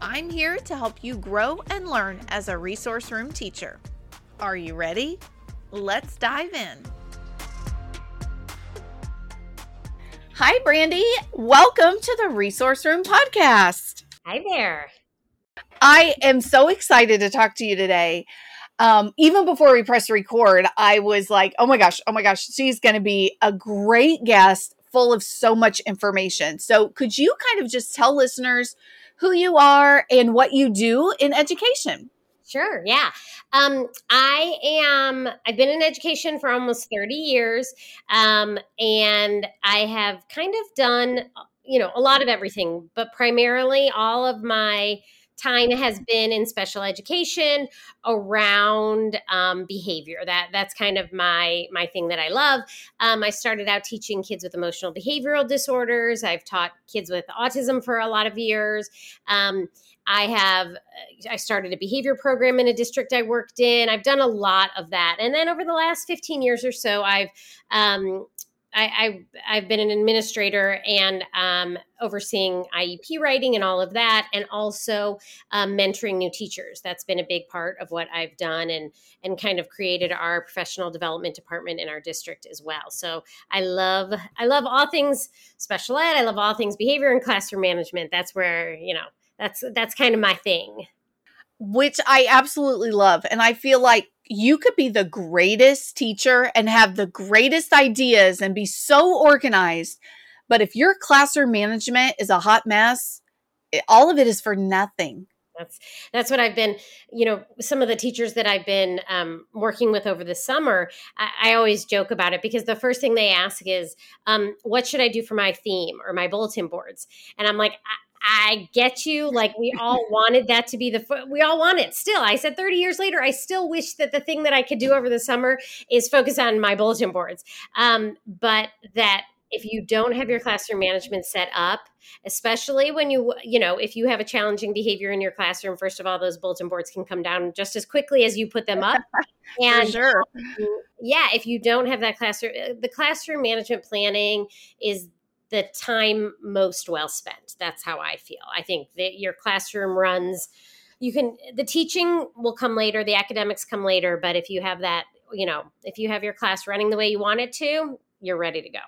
I'm here to help you grow and learn as a resource room teacher. Are you ready? Let's dive in. Hi, Brandie. Welcome to the Resource Room podcast. Hi there. I am so excited to talk to you today. Um, even before we press record, I was like, oh my gosh, oh my gosh, she's going to be a great guest full of so much information. So, could you kind of just tell listeners who you are and what you do in education. Sure. Yeah. Um, I am, I've been in education for almost 30 years. Um, and I have kind of done, you know, a lot of everything, but primarily all of my time has been in special education around um, behavior. That that's kind of my my thing that i love. Um, i started out teaching kids with emotional behavioral disorders. I've taught kids with autism for a lot of years. Um, i have uh, i started a behavior program in a district i worked in. I've done a lot of that. And then over the last 15 years or so i've um, I, I have been an administrator and um, overseeing IEP writing and all of that, and also um, mentoring new teachers. That's been a big part of what I've done, and and kind of created our professional development department in our district as well. So I love I love all things special ed. I love all things behavior and classroom management. That's where you know that's that's kind of my thing which I absolutely love. And I feel like you could be the greatest teacher and have the greatest ideas and be so organized. But if your classroom management is a hot mess, it, all of it is for nothing. That's that's what I've been, you know, some of the teachers that I've been um, working with over the summer. I, I, always joke about it because the first thing they ask is, um, "What should I do for my theme or my bulletin boards?" And I'm like, I get you. Like we all wanted that to be the we all want it. Still, I said 30 years later, I still wish that the thing that I could do over the summer is focus on my bulletin boards. Um, but that if you don't have your classroom management set up, especially when you you know if you have a challenging behavior in your classroom, first of all, those bulletin boards can come down just as quickly as you put them up. And sure. yeah, if you don't have that classroom, the classroom management planning is the time most well spent. That's how I feel. I think that your classroom runs you can the teaching will come later, the academics come later, but if you have that, you know, if you have your class running the way you want it to, you're ready to go.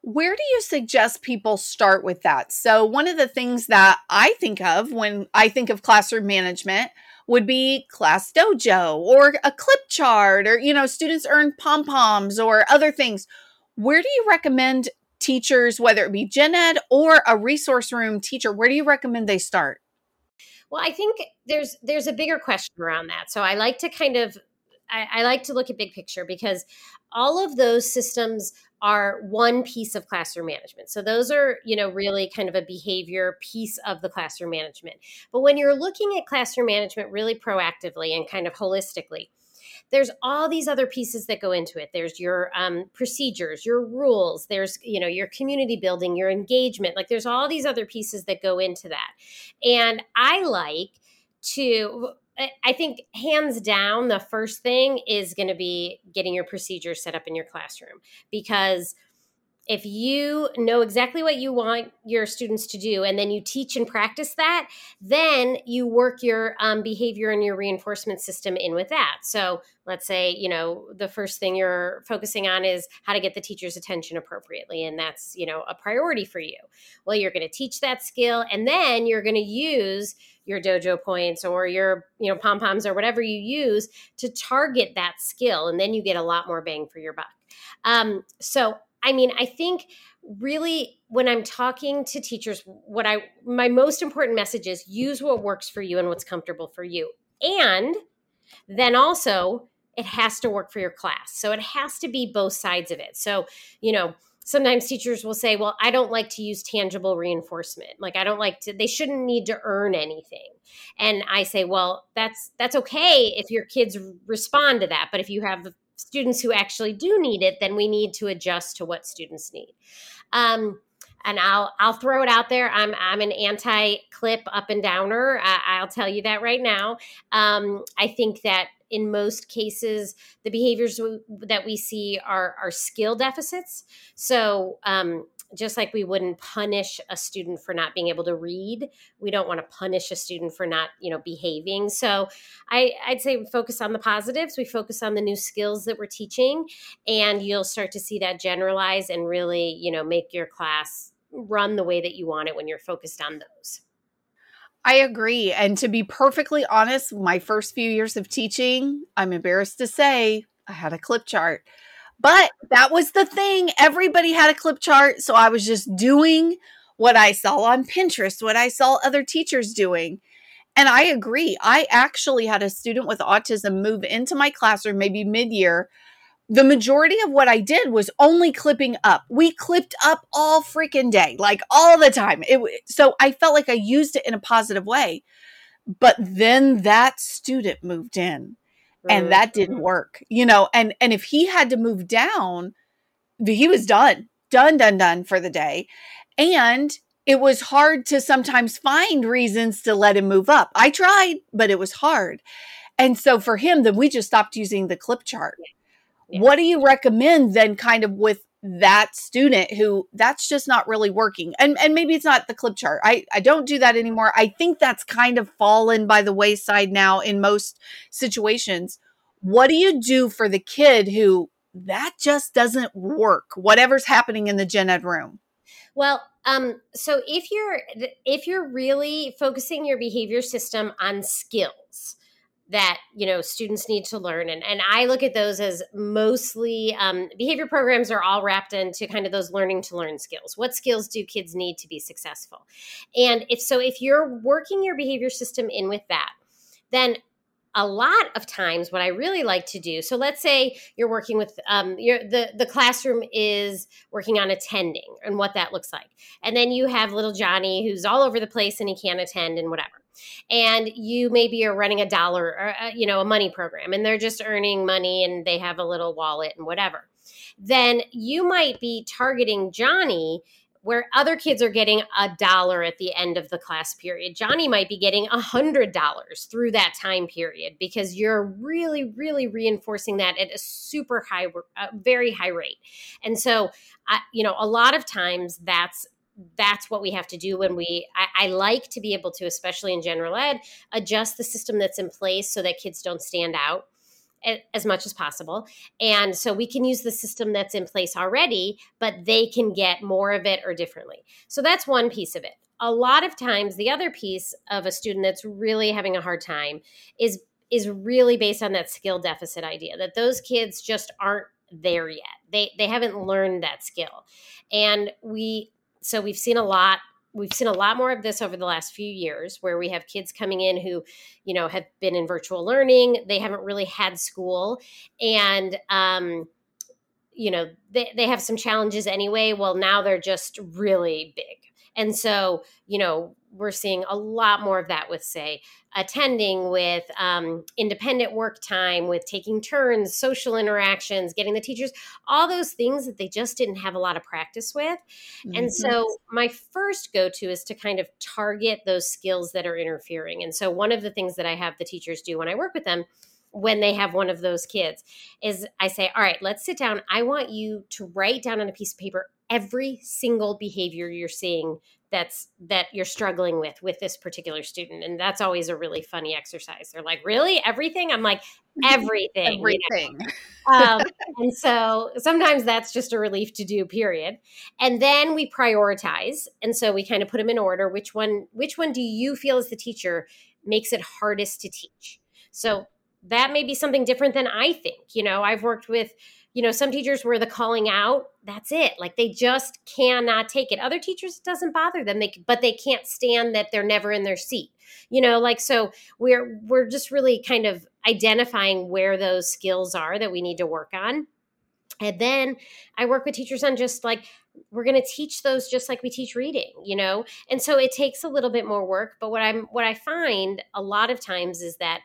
Where do you suggest people start with that? So, one of the things that I think of when I think of classroom management would be class dojo or a clip chart or you know students earn pom poms or other things where do you recommend teachers, whether it be gen ed or a resource room teacher, where do you recommend they start? Well, I think there's there's a bigger question around that. So I like to kind of I, I like to look at big picture because all of those systems are one piece of classroom management. So those are, you know, really kind of a behavior piece of the classroom management. But when you're looking at classroom management really proactively and kind of holistically, there's all these other pieces that go into it there's your um, procedures your rules there's you know your community building your engagement like there's all these other pieces that go into that and i like to I think hands down, the first thing is going to be getting your procedures set up in your classroom because if you know exactly what you want your students to do and then you teach and practice that then you work your um, behavior and your reinforcement system in with that. So let's say you know the first thing you're focusing on is how to get the teacher's attention appropriately and that's you know a priority for you. Well you're going to teach that skill and then you're going to use your dojo points or your you know pom poms or whatever you use to target that skill and then you get a lot more bang for your buck. Um, so I mean, I think really when I'm talking to teachers, what I my most important message is use what works for you and what's comfortable for you. And then also it has to work for your class. So it has to be both sides of it. So, you know, sometimes teachers will say, well, I don't like to use tangible reinforcement. Like I don't like to, they shouldn't need to earn anything. And I say, well, that's, that's okay if your kids respond to that. But if you have students who actually do need it, then we need to adjust to what students need. Um, and I'll I'll throw it out there. I'm I'm an anti clip up and downer. I, will tell you that right now. Um, I think that in most cases, the behaviors that we see are are skill deficits. So um, just like we wouldn't punish a student for not being able to read we don't want to punish a student for not you know behaving so I, i'd say we focus on the positives we focus on the new skills that we're teaching and you'll start to see that generalize and really you know make your class run the way that you want it when you're focused on those. I agree. And to be perfectly honest, my first few years of teaching, I'm embarrassed to say, I had a clip chart. But that was the thing. Everybody had a clip chart. So I was just doing what I saw on Pinterest, what I saw other teachers doing. And I agree. I actually had a student with autism move into my classroom maybe mid year the majority of what I did was only clipping up. We clipped up all freaking day, like all the time. It so I felt like I used it in a positive way. But then that student moved in and that didn't mm-hmm. work. You know, and and if he had to move down, he was done. Done done done for the day. And it was hard to sometimes find reasons to let him move up. I tried, but it was hard. And so for him, then we just stopped using the clip chart. What do you recommend then kind of with that student who that's just not really working? And and maybe it's not the clip chart. I i don't do that anymore. I think that's kind of fallen by the wayside now in most situations. What do you do for the kid who that just doesn't work whatever's happening in the gen ed room? Well um so if you're if you're really focusing your behavior system on skills that you know students need to learn. And, and i look at those as mostly um, behavior programs are all wrapped into kind of those learning to learn skills. What skills do kids need to be successful? And if so if you're working your behavior system in with that then a lot of times what i really like to do so let's say you're working with um, your the the classroom is working on attending and what that looks like. And then you have little johnny who's all over the place and he can't attend and whatever and you maybe are running a dollar or uh, you know a money program and they're just earning money and they have a little wallet and whatever. Then you might be targeting johnny where other kids are getting a dollar at the end of the class period. Johnny might be getting a hundred dollars through that time period because you're really really reinforcing that at a super high uh, very high rate. And so uh, you know a lot of times that's that's what we have to do when we I, I, like to be able to especially in general ed adjust the system that's in place so that kids don't stand out as much as possible. And so we can use the system that's in place already but they can get more of it or differently. So that's one piece of it. A lot of times the other piece of a student that's really having a hard time is is really based on that skill deficit idea that those kids just aren't there yet. They they haven't learned that skill. And we so we've seen a lot we've seen a lot more of this over the last few years where we have kids coming in who you know have been in virtual learning they haven't really had school and um, you know they, they have some challenges anyway. Well now they're just really big. And so you know we're seeing a lot more of that with say attending with um, independent work time with taking turns social interactions getting the teachers all those things that they just didn't have a lot of practice with mm-hmm. and so my first go to is to kind of target those skills that are interfering and so one of the things that i have the teachers do when i work with them when they have one of those kids is I say, all right, let's sit down. I want you to write down on a piece of paper every single behavior you're seeing that's that you're struggling with with this particular student and that's always a really funny exercise. They're like really? Everything? I'm like everything everything. You know? um, and so sometimes that's just a relief to do period. And then we prioritize and so we kind of put them in order. Which one which one do you feel as the teacher makes it hardest to teach? So that may be something different than i think. You know i've worked with you know some teachers where the calling out that's it like they just cannot take it. Other teachers it doesn't bother them they but they can't stand that they're never in their seat you know like so we're we're just really kind of identifying where those skills are that we need to work on. And then i work with teachers on just like we're going to teach those just like we teach reading you know? And so it takes a little bit more work but what i'm what i find a lot of times is that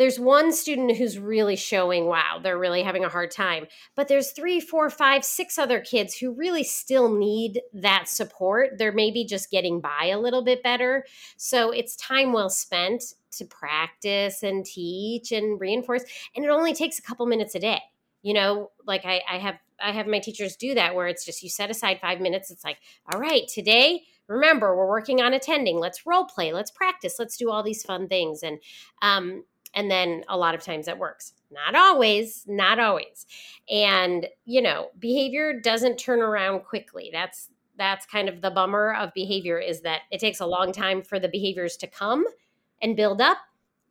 there's one student who's really showing wow they're really having a hard time but there's three four five six other kids who really still need that support. They're maybe just getting by a little bit better. So it's time well spent to practice and teach and reinforce and it only takes a couple minutes a day. You know like I, I have i have my teachers do that where it's just you set aside five minutes. It's like all right today remember we're working on attending. Let's role play. Let's practice. Let's do all these fun things. And um, and then a lot of times it works. Not always not always. And you know behavior doesn't turn around quickly. That's that's kind of the bummer of behavior is that it takes a long time for the behaviors to come and build up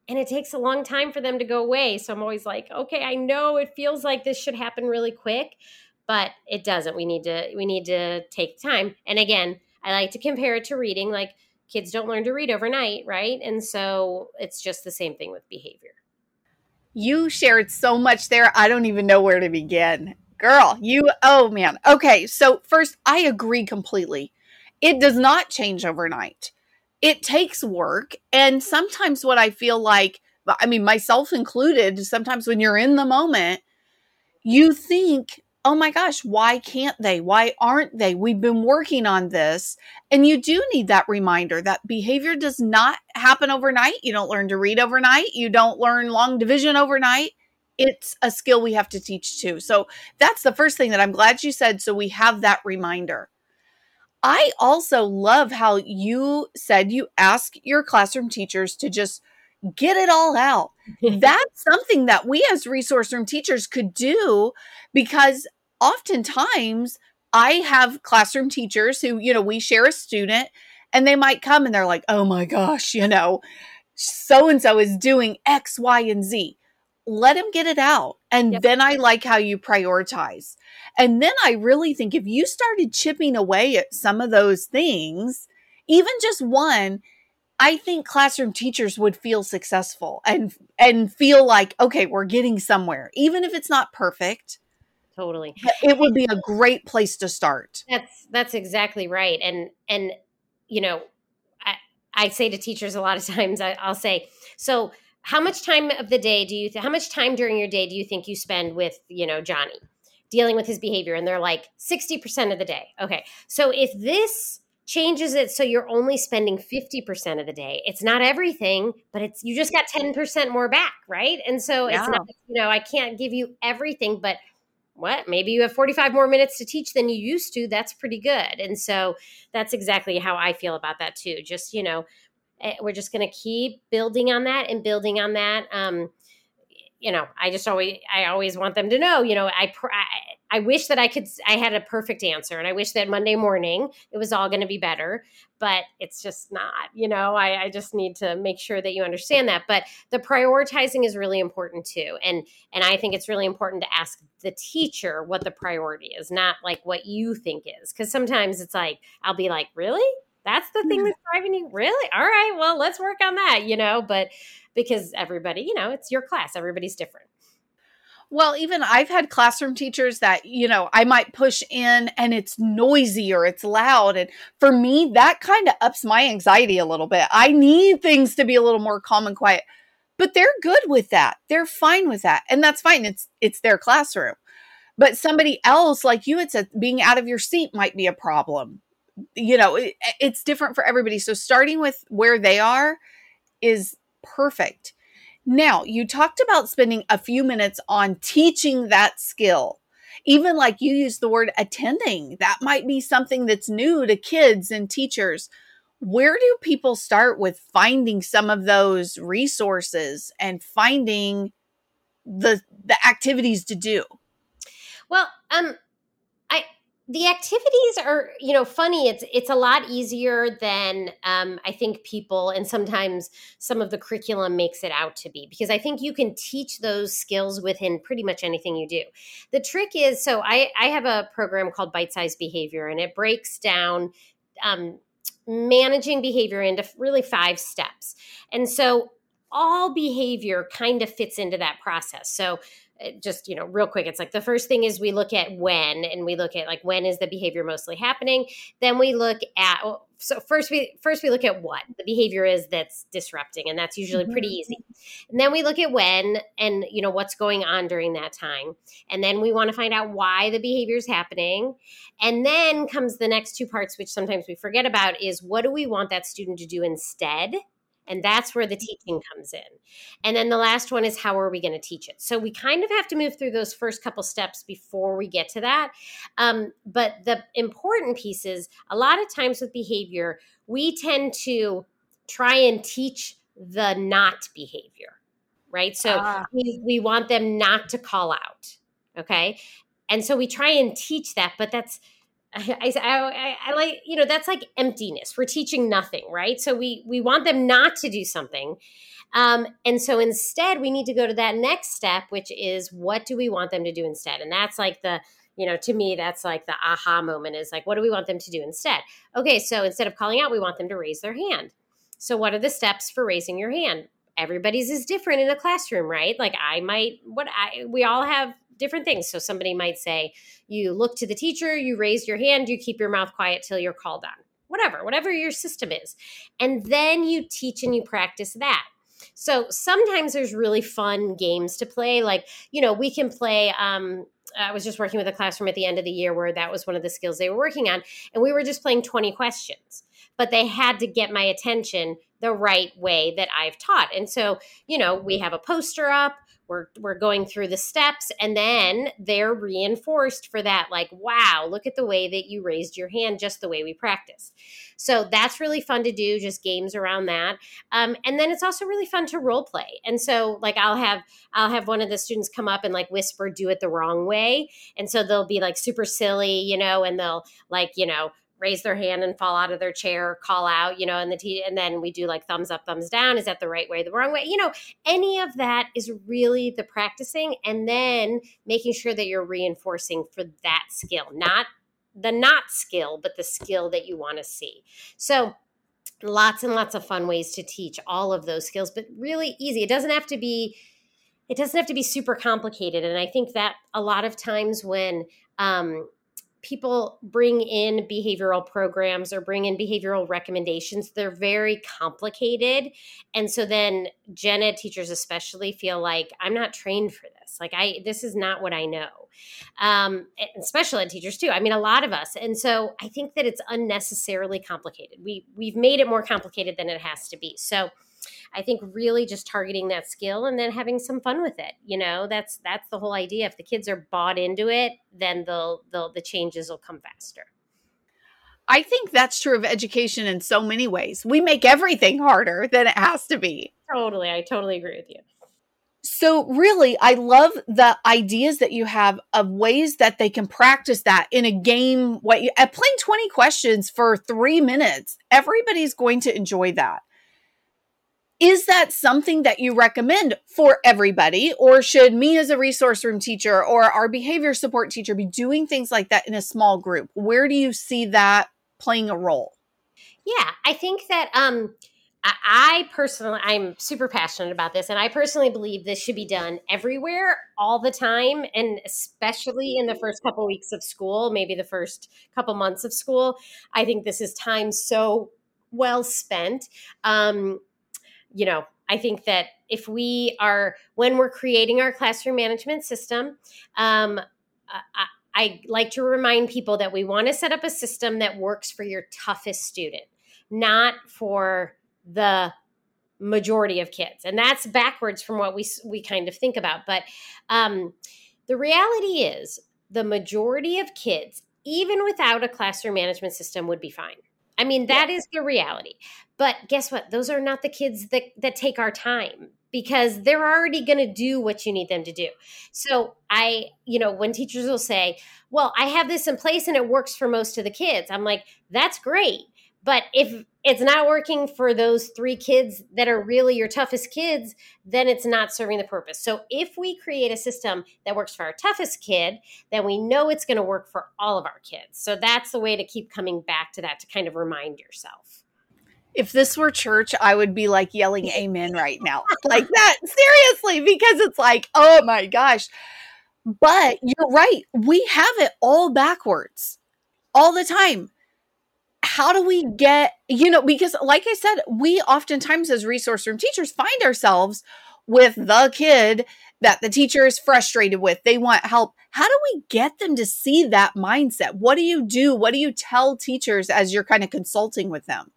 and it takes a long time for them to go away. So i'm always like okay i know it feels like this should happen really quick but it doesn't. We need to we need to take time. And again i like to compare it to reading. Like kids don't learn to read overnight, right? And so it's just the same thing with behavior. You shared so much there. I don't even know where to begin. Girl, you, oh man. Okay. So, first, I agree completely. It does not change overnight, it takes work. And sometimes, what I feel like, I mean, myself included, sometimes when you're in the moment, you think oh my gosh, why can't they? Why aren't they? We've been working on this. And you do need that reminder that behavior does not happen overnight. You don't learn to read overnight. You don't learn long division overnight. It's a skill we have to teach too. So that's the first thing that I'm glad you said. So we have that reminder. I also love how you said you ask your classroom teachers to just get it all out. That's something that we as resource room teachers could do because oftentimes I have classroom teachers who, you know, we share a student and they might come and they're like, oh my gosh, you know, so and so is doing X, Y, and Z. Let him get it out. And yep. then I like how you prioritize. And then I really think if you started chipping away at some of those things, even just one, I think classroom teachers would feel successful and and feel like okay, we're getting somewhere, even if it's not perfect. Totally, it would be a great place to start. That's that's exactly right, and and you know, I I say to teachers a lot of times, I, will say, so how much time of the day do you th- how much time during your day do you think you spend with you know Johnny dealing with his behavior? And they're like sixty percent of the day. Okay, so if this changes it so you're only spending 50% of the day. It's not everything, but it's you just got 10% more back, right? And so yeah. it's not you know, I can't give you everything, but what? Maybe you have 45 more minutes to teach than you used to. That's pretty good. And so that's exactly how I feel about that too. Just, you know, eh, we're just going to keep building on that and building on that. Um, you know, I just always, I always want them to know, you know, I, I, I wish that I could, I had a perfect answer and I wish that Monday morning it was all going to be better, but it's just not, you know, I, I just need to make sure that you understand that. But the prioritizing is really important too. And, and I think it's really important to ask the teacher what the priority is, not like what you think is. Cause sometimes it's like, I'll be like, really? That's the thing mm. that's driving you? Really? All right, well, let's work on that, you know, but because everybody, you know, it's your class, everybody's different. Well, even I've had classroom teachers that, you know, I might push in and it's noisy or it's loud. And for me, that kind of ups my anxiety a little bit. I need things to be a little more calm and quiet. But they're good with that. They're fine with that. And that's fine. It's it's their classroom. But somebody else, like you had said, being out of your seat might be a problem. You know, it, it's different for everybody. So starting with where they are is perfect. Now, you talked about spending a few minutes on teaching that skill. Even like you use the word attending, that might be something that's new to kids and teachers. Where do people start with finding some of those resources and finding the the activities to do? Well, um the activities are you know funny it's it's a lot easier than um, i think people and sometimes some of the curriculum makes it out to be because i think you can teach those skills within pretty much anything you do. The trick is so i i have a program called bite size behavior and it breaks down um, managing behavior into really five steps. And so all behavior kind of fits into that process. So just you know real quick it's like the first thing is we look at when and we look at like when is the behavior mostly happening. Then we look at so first we first we look at what the behavior is that's disrupting and that's usually pretty mm-hmm. easy. And then we look at when and you know what's going on during that time. And then we want to find out why the behavior is happening. And then comes the next two parts which sometimes we forget about is what do we want that student to do instead and that's where the teaching comes in. And then the last one is how are we going to teach it? So we kind of have to move through those first couple steps before we get to that. Um, but the important piece is a lot of times with behavior, we tend to try and teach the not behavior, right? So ah. we, we want them not to call out. Okay. And so we try and teach that, but that's, I, I, I, like you know that's like emptiness. We're teaching nothing right? So we we want them not to do something. Um, and so instead we need to go to that next step which is what do we want them to do instead? And that's like the you know to me that's like the aha moment is like what do we want them to do instead? Okay so instead of calling out we want them to raise their hand. So what are the steps for raising your hand? Everybody's is different in a classroom right? Like i might what i we all have different things. So somebody might say, you look to the teacher, you raise your hand, you keep your mouth quiet till you're called on. Whatever, whatever your system is. And then you teach and you practice that. So sometimes there's really fun games to play. Like, you know, we can play. Um, I was just working with a classroom at the end of the year where that was one of the skills they were working on. And we were just playing 20 questions, but they had to get my attention the right way that I've taught. And so, you know, we have a poster up, we're we're going through the steps and then they're reinforced for that like wow look at the way that you raised your hand just the way we practice so that's really fun to do just games around that. Um, and then it's also really fun to role play. And so like i'll have i'll have one of the students come up and like whisper do it the wrong way. And so they'll be like super silly you know and they'll like you know raise their hand and fall out of their chair, call out, you know, and the t- and then we do like thumbs up, thumbs down. Is that the right way, the wrong way? You know, any of that is really the practicing and then making sure that you're reinforcing for that skill, not the not skill, but the skill that you want to see. So lots and lots of fun ways to teach all of those skills, but really easy. It doesn't have to be it doesn't have to be super complicated. And I think that a lot of times when um, people bring in behavioral programs or bring in behavioral recommendations they're very complicated. And so then gen ed teachers especially feel like i'm not trained for this. Like i this is not what i know. Um, and special ed teachers too i mean a lot of us. And so i think that it's unnecessarily complicated. We we've made it more complicated than it has to be. So I think really just targeting that skill and then having some fun with it. You know, that's that's the whole idea. If the kids are bought into it, then they'll, they'll the changes will come faster. I think that's true of education in so many ways. We make everything harder than it has to be. Totally. I totally agree with you. So, really, I love the ideas that you have of ways that they can practice that in a game. What you, at playing 20 questions for three minutes, everybody's going to enjoy that. Is that something that you recommend for everybody? Or should me as a resource room teacher or our behavior support teacher be doing things like that in a small group? Where do you see that playing a role? Yeah, I think that um, I personally, I'm super passionate about this, and I personally believe this should be done everywhere, all the time, and especially in the first couple weeks of school, maybe the first couple months of school. I think this is time so well spent. Um, you know, I think that if we are, when we're creating our classroom management system, um, I, I like to remind people that we want to set up a system that works for your toughest student, not for the majority of kids. And that's backwards from what we, we kind of think about. But um, the reality is, the majority of kids, even without a classroom management system, would be fine. I mean, that yeah. is the reality. But guess what? Those are not the kids that, that take our time because they're already going to do what you need them to do. So I, you know, when teachers will say, well, I have this in place and it works for most of the kids, I'm like, that's great. But if it's not working for those three kids that are really your toughest kids, then it's not serving the purpose. So if we create a system that works for our toughest kid, then we know it's going to work for all of our kids. So that's the way to keep coming back to that to kind of remind yourself. if this were church, I would be like yelling amen right now. like that, seriously, because it's like, oh my gosh. But you're right. We have it all backwards all the time. How do we get, you know, because like I said, we oftentimes as resource room teachers find ourselves with the kid that the teacher is frustrated with. They want help. How do we get them to see that mindset? What do you do? What do you tell teachers as you're kind of consulting with them?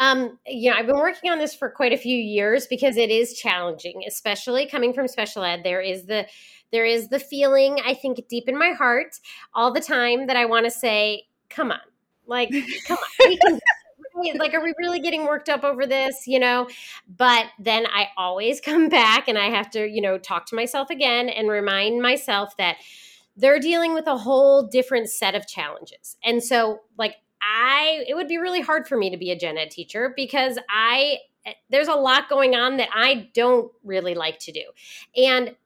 Um, you know, I've been working on this for quite a few years because it is challenging, especially coming from special ed. There is the there is the feeling, I think, deep in my heart all the time that I want to say, come on, like, come on, can like are we really getting worked up over this you know? But then i always come back and i have to you know talk to myself again and remind myself that they're dealing with a whole different set of challenges. And so like i it would be really hard for me to be a gen ed teacher because i eh, there's a lot going on that i don't really like to do. And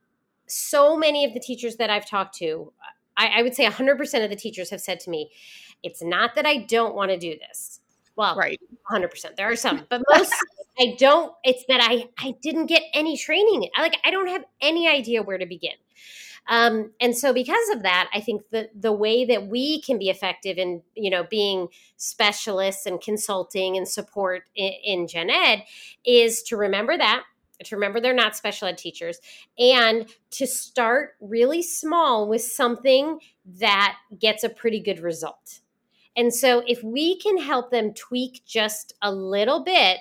so many of the teachers that i've talked to I, I would say 100% of the teachers have said to me it's not that i don't want to do this well, right. 100%. There are some, but most I don't it's that I I didn't get any training. I like I don't have any idea where to begin. Um, and so because of that, I think the the way that we can be effective in you know being specialists and consulting and support in, in Gen Ed is to remember that to remember they're not special ed teachers and to start really small with something that gets a pretty good result. And so if we can help them tweak just a little bit,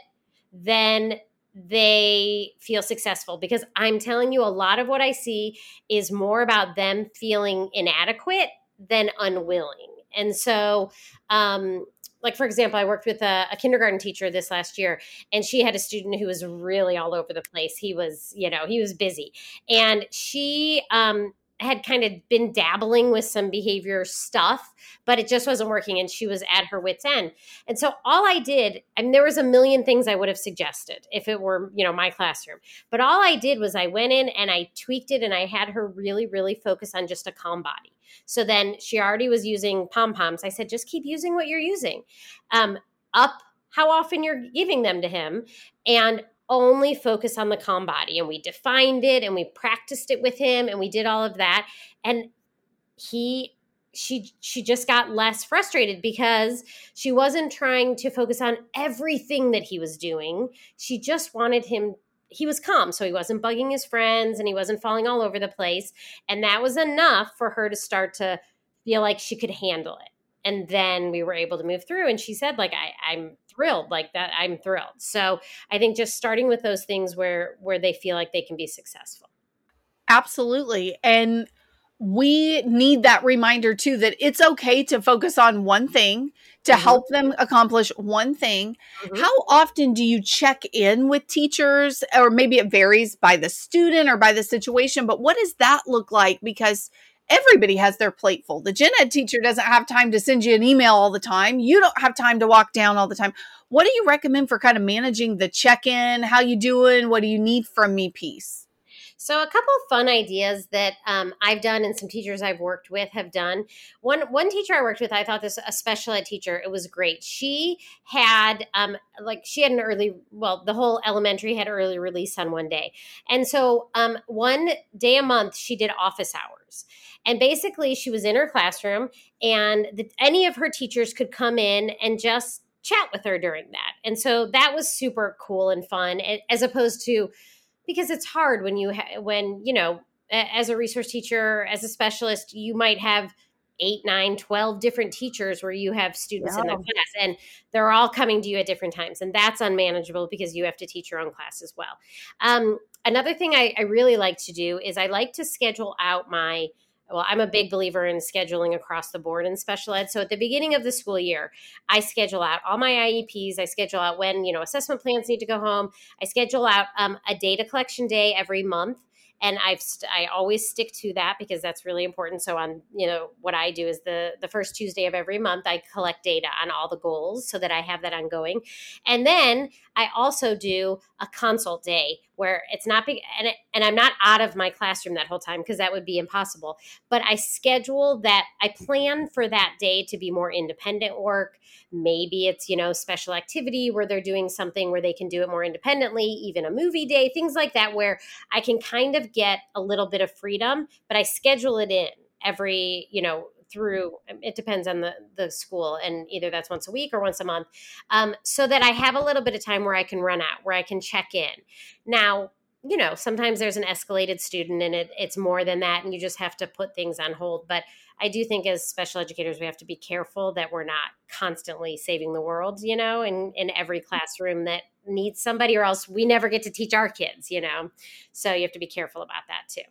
then they feel successful because I'm telling you, a lot of what I see is more about them feeling inadequate than unwilling. And so, um, like for example, I worked with a, a, kindergarten teacher this last year, and she had a student who was really all over the place. He was, you know, he was busy, and she um, had kind of been dabbling with some behavior stuff, but it just wasn't working. And she was at her wits' end. And so all I did, I mean, there was a million things I would have suggested if it were, you know, my classroom. But all I did was I went in and I tweaked it and I had her really, really focus on just a calm body. So then she already was using pom poms. I said, just keep using what you're using. Um, up how often you're giving them to him and only focus on the calm body. And we defined it and we practiced it with him and we did all of that. And he she she just got less frustrated because she wasn't trying to focus on everything that he was doing. She just wanted him he was calm so he wasn't bugging his friends and he wasn't falling all over the place and that was enough for her to start to feel like she could handle it and then we were able to move through and she said like I, i'm thrilled like that i'm thrilled so i think just starting with those things where where they feel like they can be successful absolutely and we need that reminder too that it's okay to focus on one thing to mm-hmm. help them accomplish one thing. Mm-hmm. How often do you check in with teachers? Or maybe it varies by the student or by the situation, but what does that look like? Because everybody has their plate full. The gen ed teacher doesn't have time to send you an email all the time. You don't have time to walk down all the time. What do you recommend for kind of managing the check-in? How you doing? What do you need from me piece? So a couple of fun ideas that um, I've done and some teachers I've worked with have done. One one teacher I worked with, I thought this a special ed teacher. It was great. She had um, like she had an early well, the whole elementary had early release on one day, and so um, one day a month she did office hours. And basically, she was in her classroom, and the, any of her teachers could come in and just chat with her during that. And so that was super cool and fun, as opposed to because it's hard when you ha- when you know as a resource teacher as a specialist you might have eight nine 12 different teachers where you have students yeah. in the class and they're all coming to you at different times and that's unmanageable because you have to teach your own class as well um, another thing I, I really like to do is i like to schedule out my well, I'm a big believer in scheduling across the board in special ed. So at the beginning of the school year, I schedule out all my IEPs. I schedule out when, you know, assessment plans need to go home. I schedule out um, a data collection day every month. And I've st- I always stick to that because that's really important. So on you know what I do is the the first Tuesday of every month I collect data on all the goals so that I have that ongoing, and then I also do a consult day where it's not big and, it, and I'm not out of my classroom that whole time because that would be impossible. But I schedule that I plan for that day to be more independent work. Maybe it's you know special activity where they're doing something where they can do it more independently, even a movie day, things like that where I can kind of get a little bit of freedom, but I schedule it in every, you know, through it depends on the the school and either that's once a week or once a month um, so that i have a little bit of time where i can run out where i can check in. Now you know sometimes there's an escalated student and it, it's more than that and you just have to put things on hold but i do think as special educators we have to be careful that we're not constantly saving the world you know in in every classroom that needs somebody or else we never get to teach our kids you know so you have to be careful about that too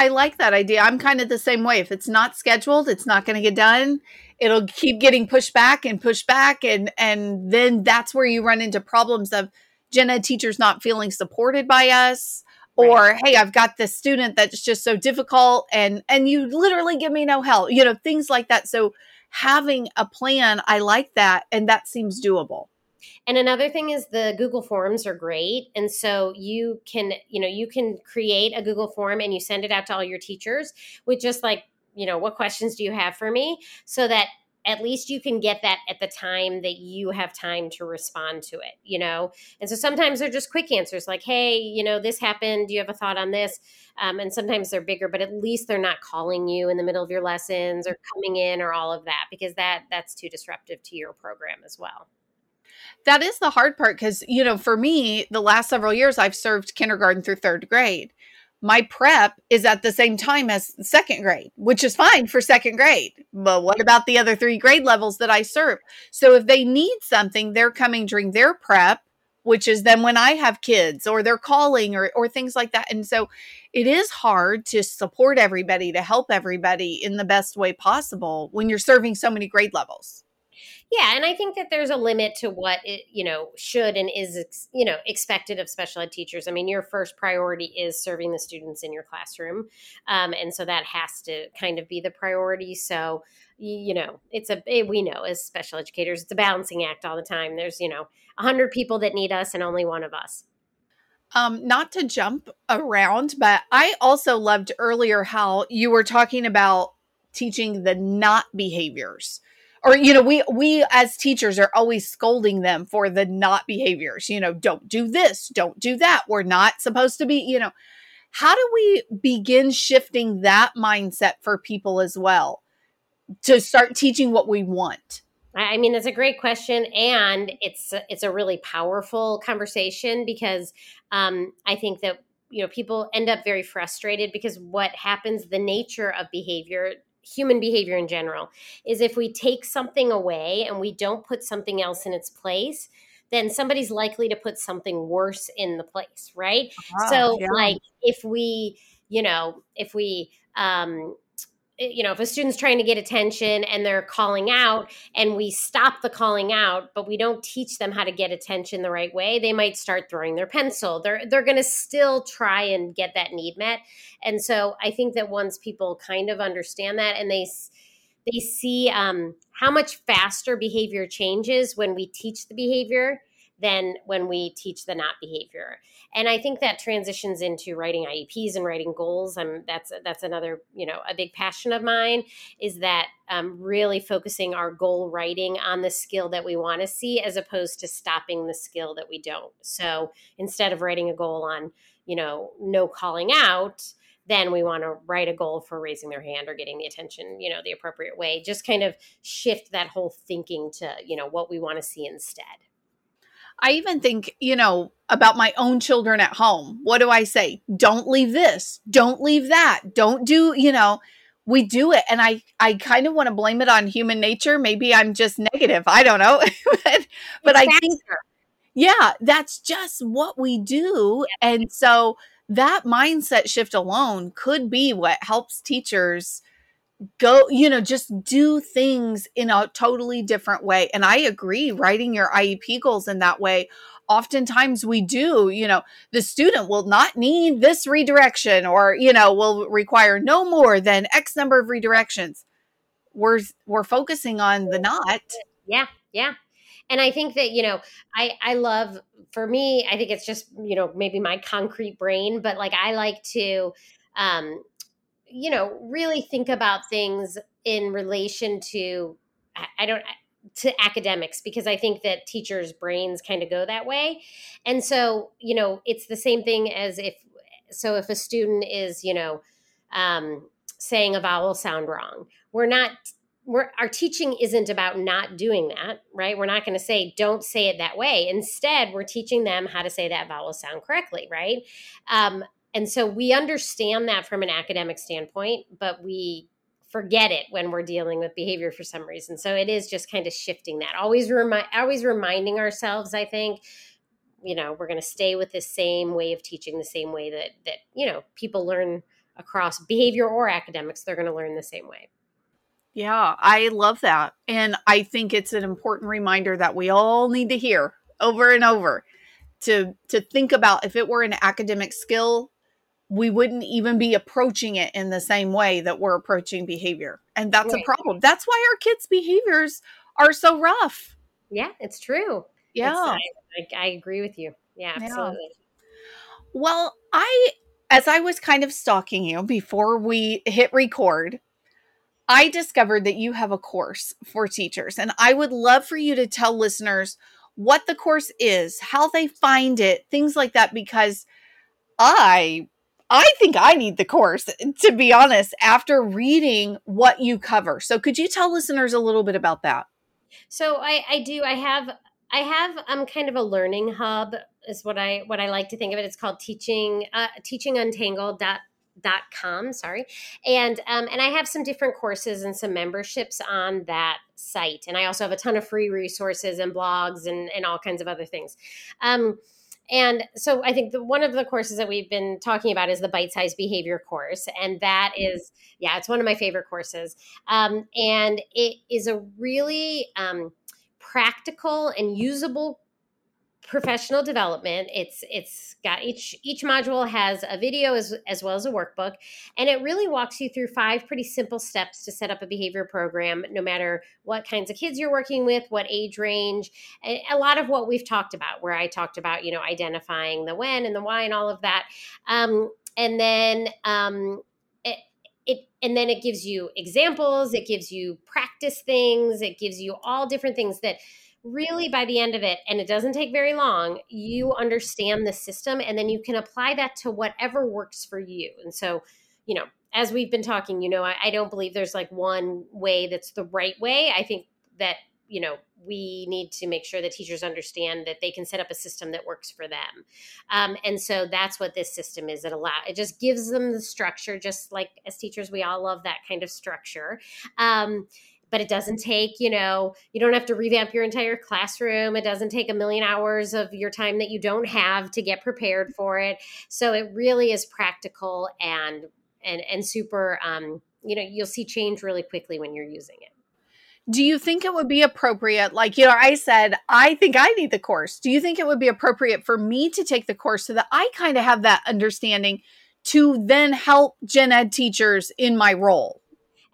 I like that idea. I'm kind of the same way. If it's not scheduled, it's not going to get done. It'll keep getting pushed back and pushed back and and then that's where you run into problems of ed teachers not feeling supported by us or right. hey, I've got this student that's just so difficult and and you literally give me no help. You know, things like that. So having a plan, I like that and that seems doable. And another thing is the Google Forms are great. And so you can, you know, you can create a Google form and you send it out to all your teachers with just like, you know, what questions do you have for me? So that at least you can get that at the time that you have time to respond to it, you know? And so sometimes they're just quick answers like, hey, you know, this happened. Do you have a thought on this? Um, and sometimes they're bigger, but at least they're not calling you in the middle of your lessons or coming in or all of that because that that's too disruptive to your program as well that is the hard part because you know for me the last several years i've served kindergarten through third grade my prep is at the same time as second grade which is fine for second grade but what about the other three grade levels that i serve? So if they need something they're coming during their prep which is then when i have kids or they're calling or, or things like that. And so it is hard to support everybody to help everybody in the best way possible when you're serving so many grade levels yeah, and I think that there's a limit to what it, you know, should and is, you know, expected of special ed teachers. I mean, your first priority is serving the students in your classroom. Um, and so that has to kind of be the priority. So, you know, it's a, eh, we know as special educators, it's a balancing act all the time. There's, you know, a 100 people that need us and only one of us. Um, not to jump around, but I also loved earlier how you were talking about teaching the not behaviors or you know we we as teachers are always scolding them for the not behaviors you know don't do this don't do that we're not supposed to be you know. How do we begin shifting that mindset for people as well to start teaching what we want? I mean, it's a great question, and it's it's a really powerful conversation because um, I think that you know people end up very frustrated because what happens, the nature of behavior human behavior in general is if we take something away and we don't put something else in its place then somebody's likely to put something worse in the place right uh-huh, so yeah. like if we you know if we um you know, if a student's trying to get attention and they're calling out and we stop the calling out, but we don't teach them how to get attention the right way, they might start throwing their pencil. They're they're going to still try and get that need met. And so I think that once people kind of understand that and they they see um, how much faster behavior changes when we teach the behavior than when we teach the not behavior. And I think that transitions into writing IEPs and writing goals. I'm that's that's another you know a big passion of mine is that um, really focusing our goal writing on the skill that we want to see as opposed to stopping the skill that we don't. So instead of writing a goal on you know no calling out then we want to write a goal for raising their hand or getting the attention you know the appropriate way just kind of shift that whole thinking to you know what we want to see instead I even think, you know, about my own children at home. What do I say? Don't leave this. Don't leave that. Don't do, you know, we do it and I I kind of want to blame it on human nature. Maybe I'm just negative. I don't know. but, but I think yeah, that's just what we do. And so that mindset shift alone could be what helps teachers go you know just do things in a totally different way and i agree writing your iep goals in that way oftentimes we do, you know, the student will not need this redirection or, you know, will require no more than X number of redirections. We're we're focusing on the not. Yeah, yeah. And I think that, you know, I I love for me, I think it's just, you know, maybe my concrete brain, but like I like to um you know, really think about things in relation to I don't to academics because I think that teachers' brains kind of go that way. And so, you know, it's the same thing as if so if a student is, you know, um, saying a vowel sound wrong, we're not we're our teaching isn't about not doing that, right? We're not going to say don't say it that way. Instead, we're teaching them how to say that vowel sound correctly, right? Um, and so we understand that from an academic standpoint, but we forget it when we're dealing with behavior for some reason. So it is just kind of shifting that. Always remind always reminding ourselves, I think, you know, we're going to stay with the same way of teaching, the same way that that, you know, people learn across behavior or academics, they're going to learn the same way. Yeah, I love that. And I think it's an important reminder that we all need to hear over and over to to think about if it were an academic skill we wouldn't even be approaching it in the same way that we're approaching behavior. And that's right. a problem. That's why our kids' behaviors are so rough. Yeah, it's true. Yeah. It's, I, I, agree with you. Yeah, absolutely. Yeah. Well, I, as I was kind of stalking you before we hit record, I discovered that you have a course for teachers. And I would love for you to tell listeners what the course is, how they find it, things like that, because I I think I need the course, to be honest, after reading what you cover. So could you tell listeners a little bit about that? So I, I do. I have I have um kind of a learning hub is what I what I like to think of it. It's called teaching uh, teachinguntangled dot dot com sorry and um, and i have some different courses and some memberships on that site and i also have a ton of free resources and blogs and and all kinds of other things um, and so I think the, one of the courses that we've been talking about is the bite size behavior course. And that mm-hmm. yeah, it's one of my favorite courses. Um, and it is a really um, practical and usable professional development. It's it's got each each module has a video as, as well as a workbook and it really walks you through five pretty simple steps to set up a behavior program no matter what kinds of kids you're working with what age range and a lot of what we've talked about where i talked about you know identifying the when and the why and all of that. Um, and then um, it, it and then it gives you examples it gives you practice things it gives you all different things that really by the end of it and it doesn't take very long you understand the system and then you can apply that to whatever works for you. And so you know as we've been talking you know I, I, don't believe there's like one way that's the right way. I think that you know we need to make sure that teachers understand that they can set up a system that works for them. Um, and so that's what this system is. It allows it just gives them the structure just like as teachers we all love that kind of structure. Um, but it doesn't take you know you don't have to revamp your entire classroom. It doesn't take a million hours of your time that you don't have to get prepared for it. So it really is practical and and and super um you know you'll see change really quickly when you're using it. Do you think it would be appropriate like you know i said i think i need the course. Do you think it would be appropriate for me to take the course so that i kind of have that understanding to then help gen ed teachers in my role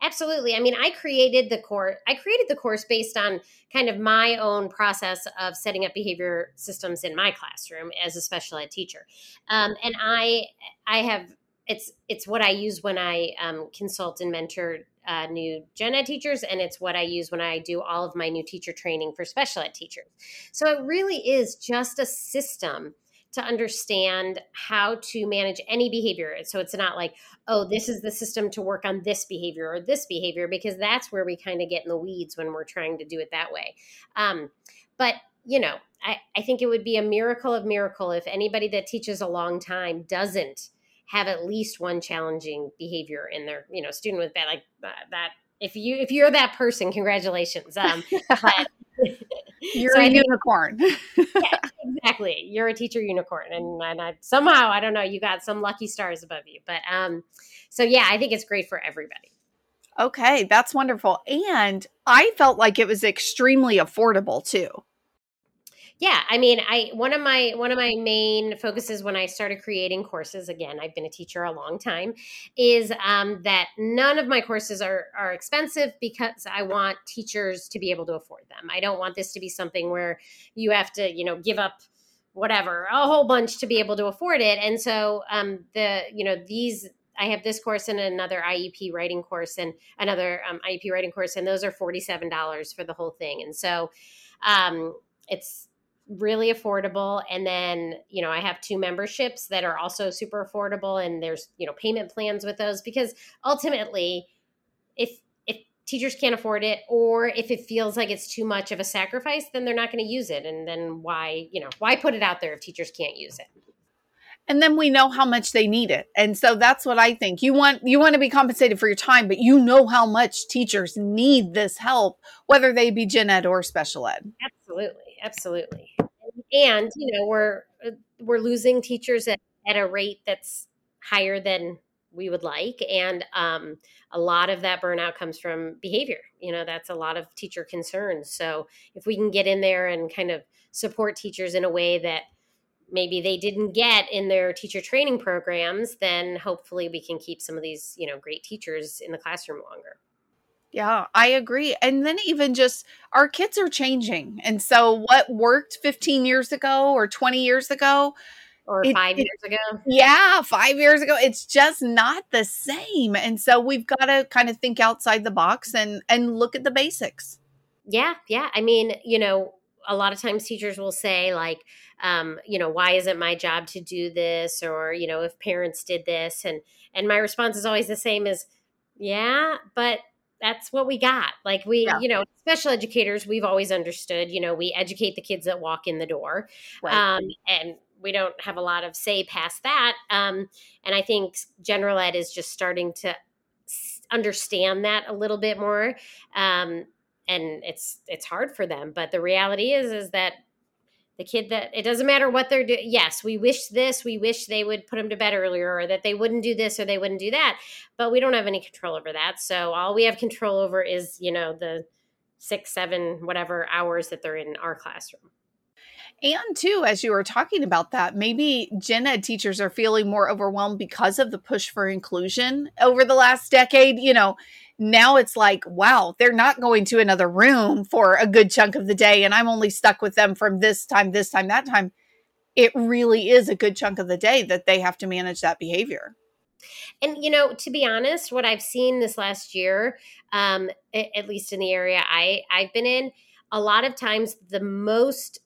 Absolutely. I mean, I created the course. I created the course based on kind of my own process of setting up behavior systems in my classroom as a special ed teacher, um, and I I have it's it's what I use when I um, consult and mentor uh, new gen ed teachers, and it's what I use when I do all of my new teacher training for special ed teachers. So it really is just a system to understand how to manage any behavior. So it's not like, oh, this is the system to work on this behavior or this behavior, because that's where we kind of get in the weeds when we're trying to do it that way. Um, but you know, I, I think it would be a miracle of miracle if anybody that teaches a long time doesn't have at least one challenging behavior in their, you know, student with bad like that. If you if you're that person, congratulations. Um, but, you're so a unicorn. yeah, exactly. You're a teacher unicorn, and, and I, somehow I don't know. You got some lucky stars above you, but um, so yeah, I think it's great for everybody. Okay, that's wonderful, and I felt like it was extremely affordable too. Yeah, I mean, I one of my one of my main focuses when I started creating courses. Again, I've been a teacher a long time. Is um, that none of my courses are are expensive because I want teachers to be able to afford them. I don't want this to be something where you have to, you know, give up whatever a whole bunch to be able to afford it. And so um, the you know these I have this course and another IEP writing course and another um, IEP writing course, and those are forty seven dollars for the whole thing. And so um, it's really affordable. And then you know i have two memberships that are also super affordable and there's you know payment plans with those because ultimately if if teachers can't afford it or if it feels like it's too much of a sacrifice then they're not going to use it. And then why you know why put it out there if teachers can't use it and then we know how much they need it. And so that's what i think. You want you want to be compensated for your time but you know how much teachers need this help whether they be gen ed or special ed. Absolutely. Absolutely. And you know we're uh, we're losing teachers at, at a rate that's higher than we would like. And um, a lot of that burnout comes from behavior. You know that's a lot of teacher concerns. So if we can get in there and kind of support teachers in a way that maybe they didn't get in their teacher training programs then hopefully we can keep some of these you know great teachers in the classroom longer yeah, I agree. And then even just our kids are changing. And so what worked 15 years ago or 20 years ago or it, 5 years ago. Yeah, 5 years ago it's just not the same. And so we've got to kind of think outside the box and and look at the basics. Yeah, yeah. I mean, you know, a lot of times teachers will say like um, you know why isn't my job to do this or you know if parents did this and and my response is always the same as yeah but that's what we got. Like we, yeah. you know, special educators, we've always understood, you know, we educate the kids that walk in the door. Right. Um, and we don't have a lot of say past that. Um, and I think general ed is just starting to understand that a little bit more. Um, and it's it's hard for them, but the reality is is that the kid that it doesn't matter what they're doing. Yes, we wish this, we wish they would put them to bed earlier or that they wouldn't do this or they wouldn't do that, but we don't have any control over that. So all we have control over is, you know, the six, seven, whatever hours that they're in our classroom. And too, as you were talking about that, maybe gen ed teachers are feeling more overwhelmed because of the push for inclusion over the last decade. You know, now it's like, wow, they're not going to another room for a good chunk of the day. And I'm only stuck with them from this time, this time, that time. It really is a good chunk of the day that they have to manage that behavior. And, you know, to be honest, what I've seen this last year, um, at least in the area I, I've been in, a lot of times the most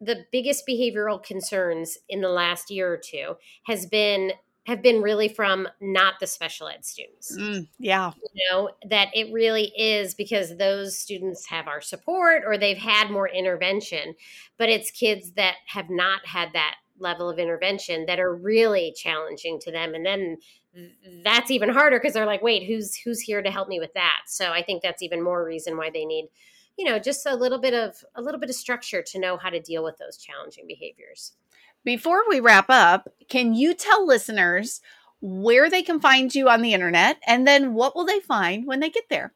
the biggest behavioral concerns in the last year or two has been have been really from not the special ed students. Mm, yeah. You know, that it really is because those students have our support or they've had more intervention, but it's kids that have not had that level of intervention that are really challenging to them and then that's even harder because they're like wait who's who's here to help me with that so i think that's even more reason why they need you know just a little bit of a little bit of structure to know how to deal with those challenging behaviors before we wrap up can you tell listeners where they can find you on the internet and then what will they find when they get there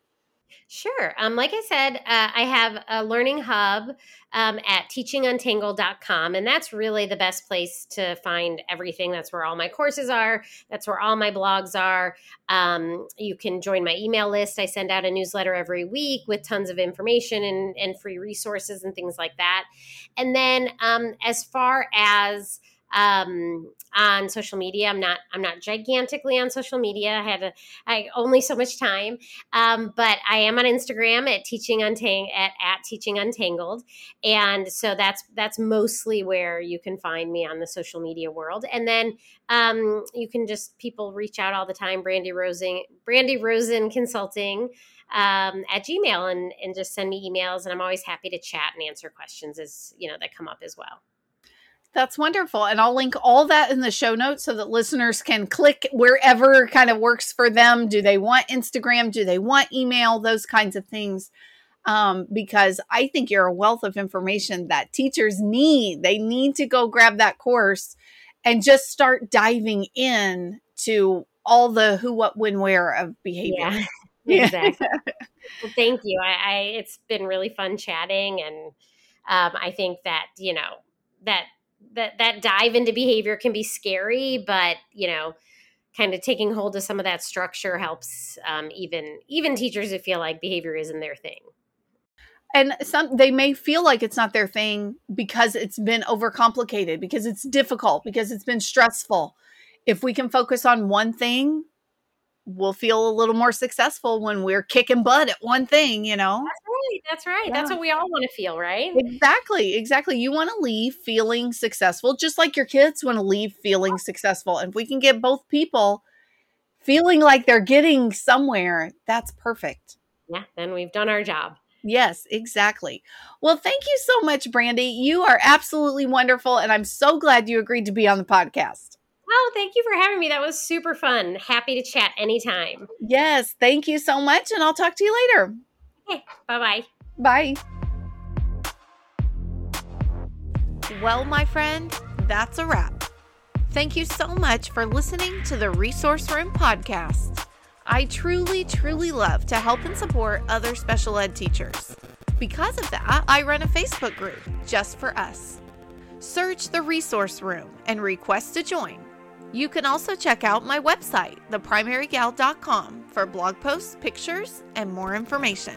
Sure. Um, like I said, uh, I have a learning hub um, at teachinguntangled.com, and that's really the best place to find everything. That's where all my courses are, that's where all my blogs are. Um, you can join my email list. I send out a newsletter every week with tons of information and, and free resources and things like that. And then, um, as far as um, on social media. I'm not I'm not gigantically on social media. I had a, I only so much time, um, but I am on Instagram at teaching untang at at teaching untangled, and so that's that's mostly where you can find me on the social media world. And then um, you can just people reach out all the time. Brandie Rosen Brandie Rosen Consulting um, at Gmail and and just send me emails, and I'm always happy to chat and answer questions as you know that come up as well. That's wonderful. And I'll link all that in the show notes so that listeners can click wherever kind of works for them. Do they want Instagram? Do they want email? Those kinds of things. Um, because I think you're a wealth of information that teachers need. They need to go grab that course and just start diving in to all the who, what, when, where of behavior. Yeah, exactly. well, thank you. I, I, it's been really fun chatting and Um, I think that you know that that that dive into behavior can be scary, but you know, kind of taking hold of some of that structure helps um, even even teachers who feel like behavior isn't their thing. And some they may feel like it's not their thing because it's been overcomplicated because it's difficult because it's been stressful. If we can focus on one thing we'll feel a little more successful when we're kicking butt at one thing you know right that's right yeah. that's what we all want to feel right exactly exactly you want to leave feeling successful just like your kids want to leave feeling successful and if we can get both people feeling like they're getting somewhere that's perfect yeah then we've done our job Yes, exactly. Well, thank you so much, Brandie. You are absolutely wonderful, and I'm so glad you agreed to be on the podcast. Oh, thank you for having me. That was super fun. Happy to chat anytime. Yes, thank you so much, and I'll talk to you later. Okay, bye-bye. Bye. Well, my friend, that's a wrap. Thank you so much for listening to the Resource Room podcast. I truly, truly love to help and support other special ed teachers. Because of that, I run a Facebook group just for us. Search the resource room and request to join. You can also check out my website, theprimarygal.com, for blog posts, pictures, and more information.